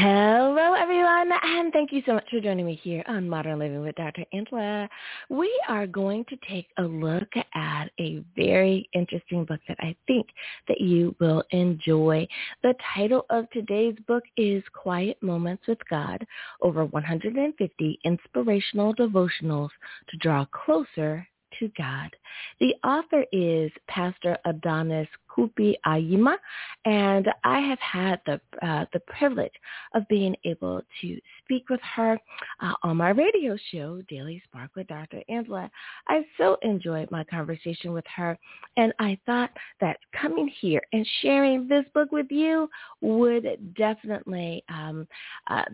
Hello, everyone, and thank you so much for joining me here on Modern Living with Dr. Angela. We are going to take a look at a very interesting book that I think that you will enjoy. The title of today's book is Quiet Moments with God, over 150 inspirational devotionals to draw closer to God. The author is Pastor Adonis Kupi Ayima, and I have had the uh, the privilege of being able to speak with her uh, on my radio show, Daily Spark with Dr. Angela. I so enjoyed my conversation with her, and I thought that coming here and sharing this book with you would definitely um, uh,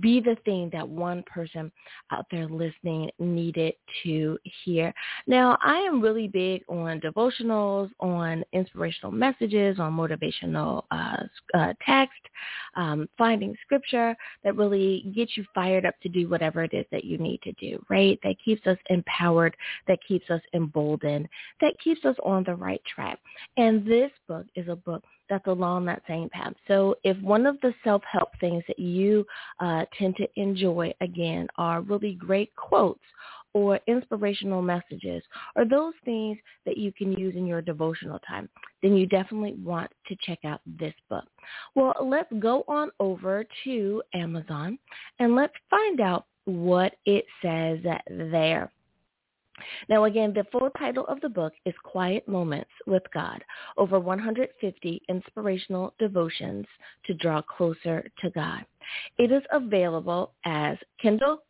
be the thing that one person out there listening needed to hear. Now, I am really big on devotionals, on inspirational messages, on motivational uh, uh, text, um, finding scripture that really gets you fired up to do whatever it is that you need to do, right? That keeps us empowered, that keeps us emboldened, that keeps us on the right track. And this book is a book that's along that same path. So if one of the self-help things that you uh, tend to enjoy, again, are really great quotes or inspirational messages or those things that you can use in your devotional time, then you definitely want to check out this book. Well, let's go on over to Amazon and let's find out what it says there. Now again, the full title of the book is Quiet Moments with God, over 150 inspirational devotions to draw closer to God. It is available as Kindle,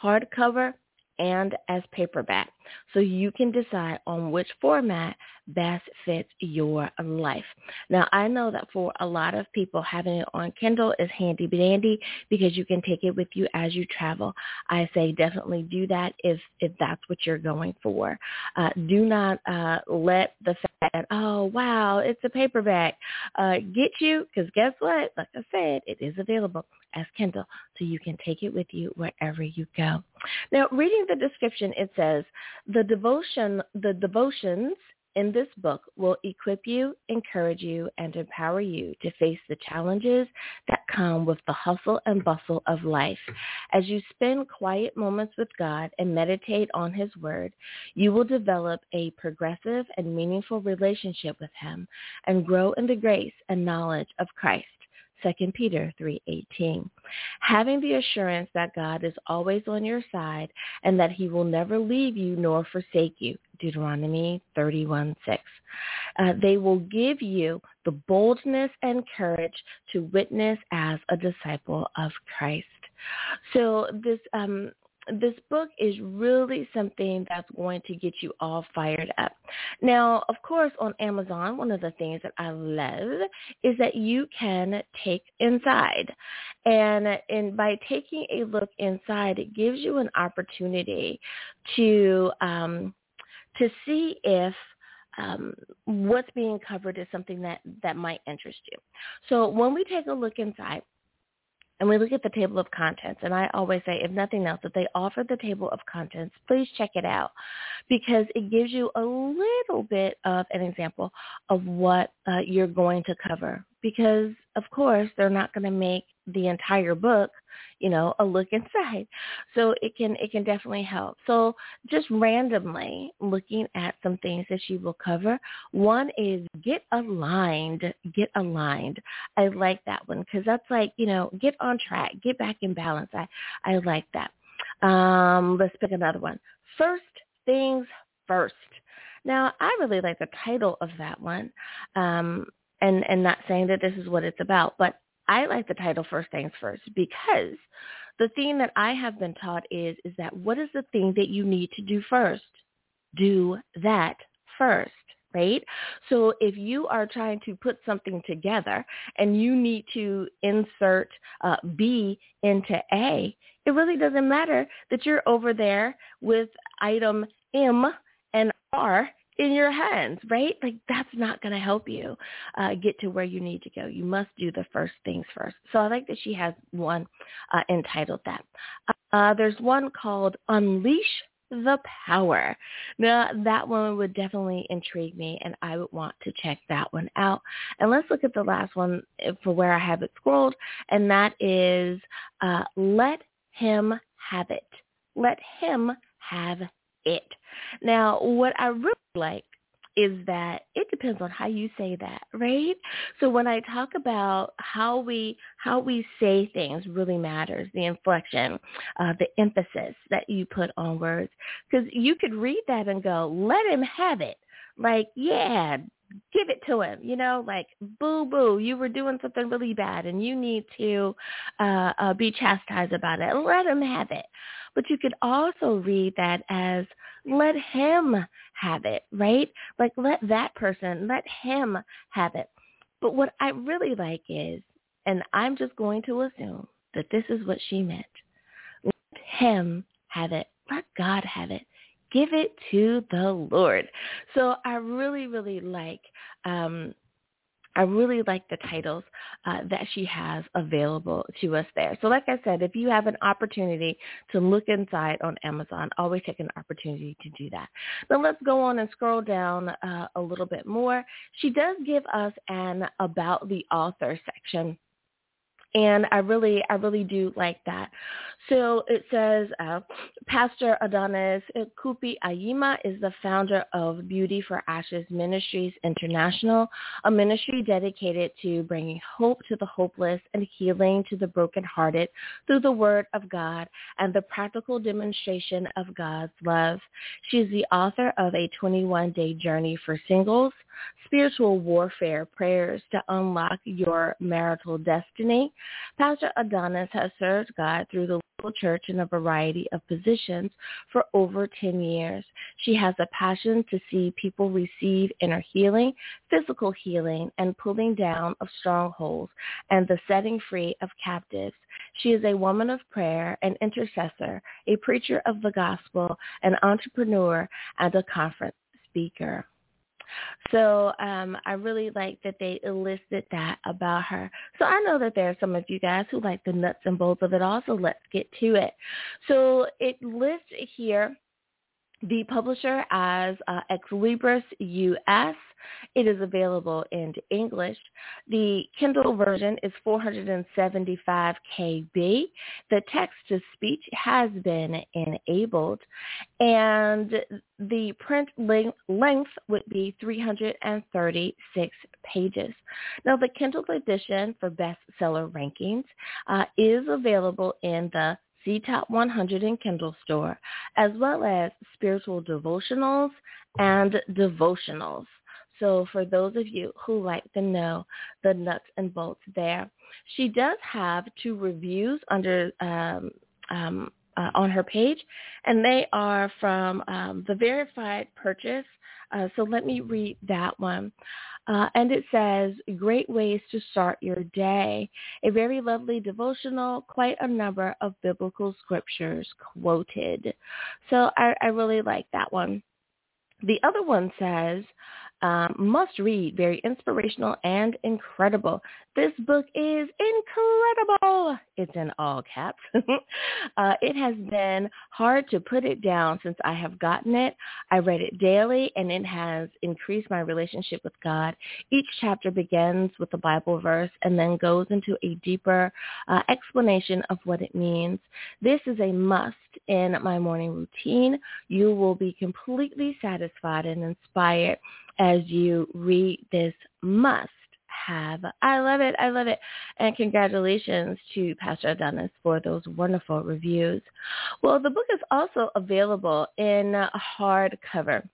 hardcover, and as paperback. So you can decide on which format best fits your life. Now, I know that for a lot of people, having it on Kindle is handy dandy because you can take it with you as you travel. I say definitely do that if, if that's what you're going for. Uh, do not uh, let the fact that, oh, wow, it's a paperback, uh, get you, because guess what? Like I said, it is available as Kindle, so you can take it with you wherever you go. Now, reading the description, it says, the devotion, the devotions in this book will equip you, encourage you, and empower you to face the challenges that come with the hustle and bustle of life. As you spend quiet moments with God and meditate on his word, you will develop a progressive and meaningful relationship with him and grow in the grace and knowledge of Christ. 2 Peter 3:18. Having the assurance that God is always on your side and that he will never leave you nor forsake you. Deuteronomy 31:6. Uh, they will give you the boldness and courage to witness as a disciple of Christ. So this um, this book is really something that's going to get you all fired up. Now, of course, on Amazon, one of the things that I love is that you can take inside. And, and by taking a look inside, it gives you an opportunity to, um, to see if um, what's being covered is something that, that might interest you. So when we take a look inside, and we look at the table of contents, and I always say, if nothing else, if they offer the table of contents, please check it out because it gives you a little bit of an example of what uh, you're going to cover. Because, of course, they're not going to make the entire book you know, a look inside. So it can it can definitely help. So just randomly looking at some things that she will cover. One is get aligned, get aligned. I like that one because that's like, you know, get on track, get back in balance. I I like that. Um, let's pick another one. First things first. Now, I really like the title of that one. Um, and and not saying that this is what it's about, but I like the title First Things First because the thing that I have been taught is is that what is the thing that you need to do first? Do that first right? So if you are trying to put something together and you need to insert uh, B into A, it really doesn't matter that you're over there with item M and R in your hands, right? Like that's not going to help you uh, get to where you need to go. You must do the first things first. So I like that she has one uh, entitled that. Uh, there's one called Unleash the Power. Now, that one would definitely intrigue me, and I would want to check that one out. And let's look at the last one eh, for where I have it scrolled, and that is uh, Let Him Have It. Let Him Have It. Now, what I really like is that it depends on how you say that, right? So when I talk about how we how we say things really matters, the inflection, uh, the emphasis that you put on words, because you could read that and go, "Let him have it," like, yeah, give it to him, you know, like boo boo, you were doing something really bad and you need to uh, uh, be chastised about it. Let him have it. But you could also read that as let him have it, right? Like let that person, let him have it. But what I really like is, and I'm just going to assume that this is what she meant. Let him have it. Let God have it. Give it to the Lord. So I really, really like um, I really like the titles uh, that she has available to us there. So like I said, if you have an opportunity to look inside on Amazon, always take an opportunity to do that. But let's go on and scroll down uh, a little bit more. She does give us an about the author section and I really, I really do like that. So it says, uh, Pastor Adonis Kupi Ayima is the founder of Beauty for Ashes Ministries International, a ministry dedicated to bringing hope to the hopeless and healing to the brokenhearted through the Word of God and the practical demonstration of God's love. She is the author of a 21-day journey for singles, spiritual warfare prayers to unlock your marital destiny. Pastor Adonis has served God through the local church in a variety of positions for over 10 years. She has a passion to see people receive inner healing, physical healing, and pulling down of strongholds and the setting free of captives. She is a woman of prayer, an intercessor, a preacher of the gospel, an entrepreneur, and a conference speaker. So um, I really like that they enlisted that about her. So I know that there are some of you guys who like the nuts and bolts of it all, so let's get to it. So it lists here the publisher as uh, Xlibris US. It is available in English. The Kindle version is 475 KB. The text-to-speech has been enabled. And the print length would be 336 pages. Now, the Kindle edition for bestseller rankings uh, is available in the C Top 100 in Kindle Store, as well as spiritual devotionals and devotionals. So for those of you who like to know the nuts and bolts there, she does have two reviews under um, um, uh, on her page, and they are from um, the verified purchase. Uh, so let me read that one. Uh, and it says, great ways to start your day. A very lovely devotional, quite a number of biblical scriptures quoted. So I, I really like that one. The other one says, um, must read, very inspirational and incredible. This book is incredible. It's in all caps. uh, it has been hard to put it down since I have gotten it. I read it daily and it has increased my relationship with God. Each chapter begins with a Bible verse and then goes into a deeper uh, explanation of what it means. This is a must in my morning routine. You will be completely satisfied and inspired as you read this must have. I love it. I love it. And congratulations to Pastor Adonis for those wonderful reviews. Well, the book is also available in hardcover.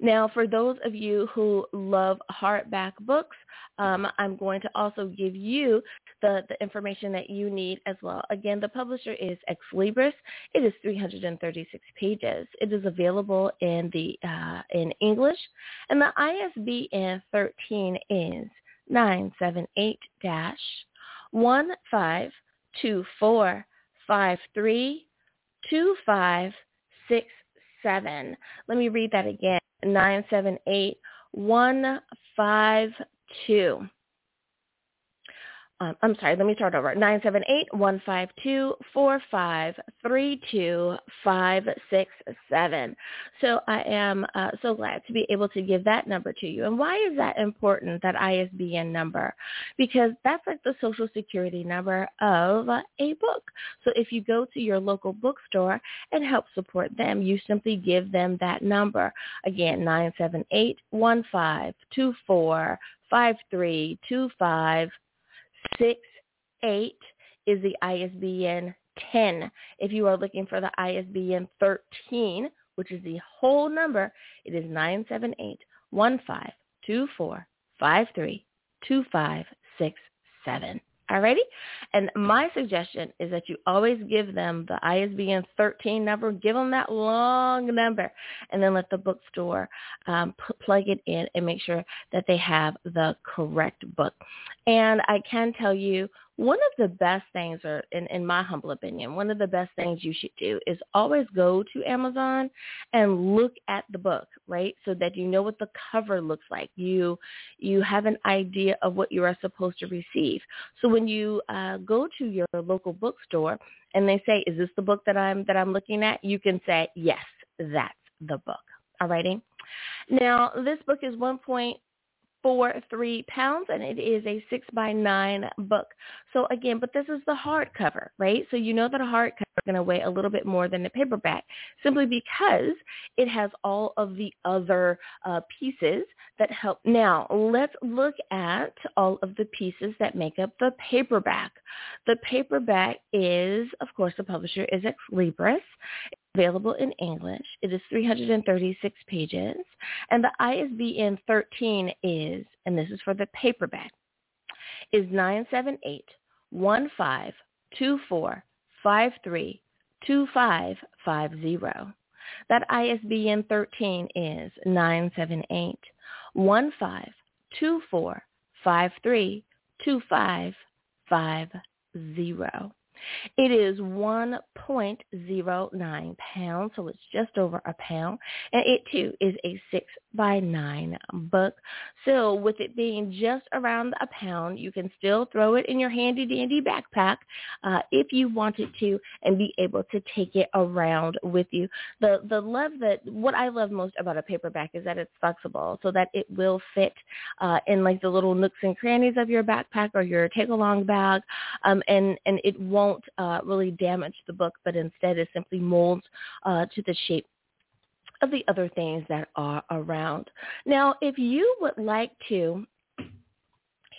Now, for those of you who love hardback books, um, I'm going to also give you the, the information that you need as well. Again, the publisher is Ex Libris. It is 336 pages. It is available in the uh, in English, and the ISBN 13 is 978 dash one five two four five three two five six seven. Let me read that again. Nine seven eight one five two um, I'm sorry, let me start over. 978-152-4532-567. So I am uh, so glad to be able to give that number to you. And why is that important, that ISBN number? Because that's like the social security number of a book. So if you go to your local bookstore and help support them, you simply give them that number. Again, 978-152-4532-567 six eight is the ISBN 10. If you are looking for the ISBN 13, which is the whole number, it is 978 1524 532567. Alrighty? And my suggestion is that you always give them the ISBN 13 number. Give them that long number and then let the bookstore um, p- plug it in and make sure that they have the correct book. And I can tell you one of the best things, or in, in my humble opinion, one of the best things you should do is always go to Amazon and look at the book, right? So that you know what the cover looks like. You you have an idea of what you are supposed to receive. So when you uh, go to your local bookstore and they say, "Is this the book that I'm that I'm looking at?" You can say, "Yes, that's the book." Alrighty. Now this book is one point for three pounds and it is a six by nine book. So again, but this is the hardcover, right? So you know that a hardcover is going to weigh a little bit more than a paperback simply because it has all of the other uh, pieces that help. Now let's look at all of the pieces that make up the paperback. The paperback is, of course, the publisher is Ex Libris available in English. It is 336 pages. And the ISBN 13 is, and this is for the paperback, is 978 1524 532550. That ISBN 13 is 978 1524 532550. It is 1.09 pounds, so it's just over a pound. And it too is a 6 by 9 book. So with it being just around a pound, you can still throw it in your handy dandy backpack uh, if you wanted to and be able to take it around with you. The, the love that, what I love most about a paperback is that it's flexible so that it will fit uh, in like the little nooks and crannies of your backpack or your take-along bag. Um, and, and it won't won't uh, really damage the book, but instead it simply molds uh, to the shape of the other things that are around. Now, if you would like to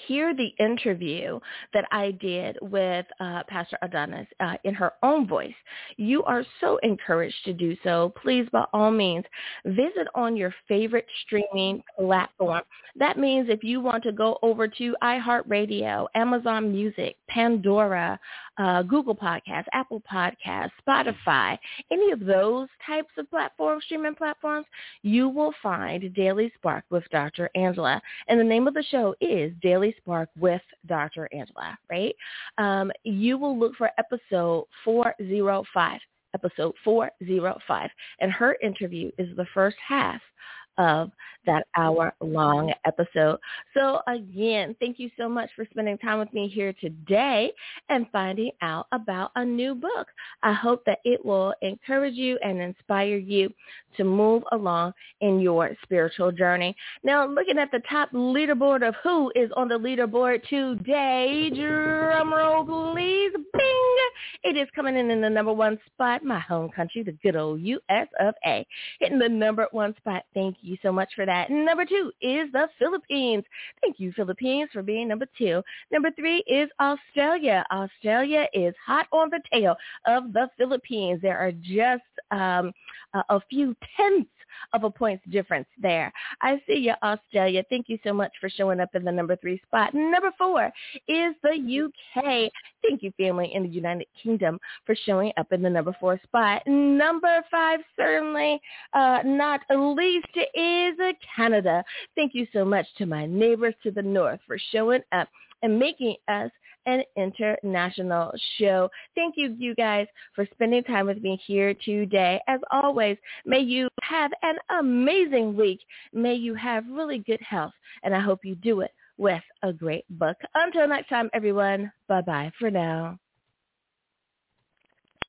hear the interview that I did with uh, Pastor Adonis uh, in her own voice, you are so encouraged to do so. Please, by all means, visit on your favorite streaming platform. That means if you want to go over to iHeartRadio, Amazon Music, Pandora, uh, Google Podcasts, Apple Podcasts, Spotify, any of those types of platforms, streaming platforms, you will find Daily Spark with Dr. Angela. And the name of the show is Daily Spark with Dr. Angela, right? Um, you will look for episode 405 episode 405. And her interview is the first half of that hour long episode. So again, thank you so much for spending time with me here today and finding out about a new book. I hope that it will encourage you and inspire you to move along in your spiritual journey. Now, looking at the top leaderboard of who is on the leaderboard today, drum roll please, bing! It is coming in in the number one spot, my home country, the good old U.S. of A. Hitting the number one spot. Thank you so much for that. Number two is the Philippines. Thank you, Philippines, for being number two. Number three is Australia. Australia is hot on the tail of the Philippines. There are just um, a few tenths of a points difference there. I see you, Australia. Thank you so much for showing up in the number three spot. Number four is the UK. Thank you, family in the United Kingdom, for showing up in the number four spot. Number five, certainly uh, not least, is Canada. Thank you so much to my neighbors to the north for showing up and making us an international show. Thank you, you guys, for spending time with me here today. As always, may you have an amazing week. May you have really good health, and I hope you do it with a great book. Until next time, everyone, bye-bye for now.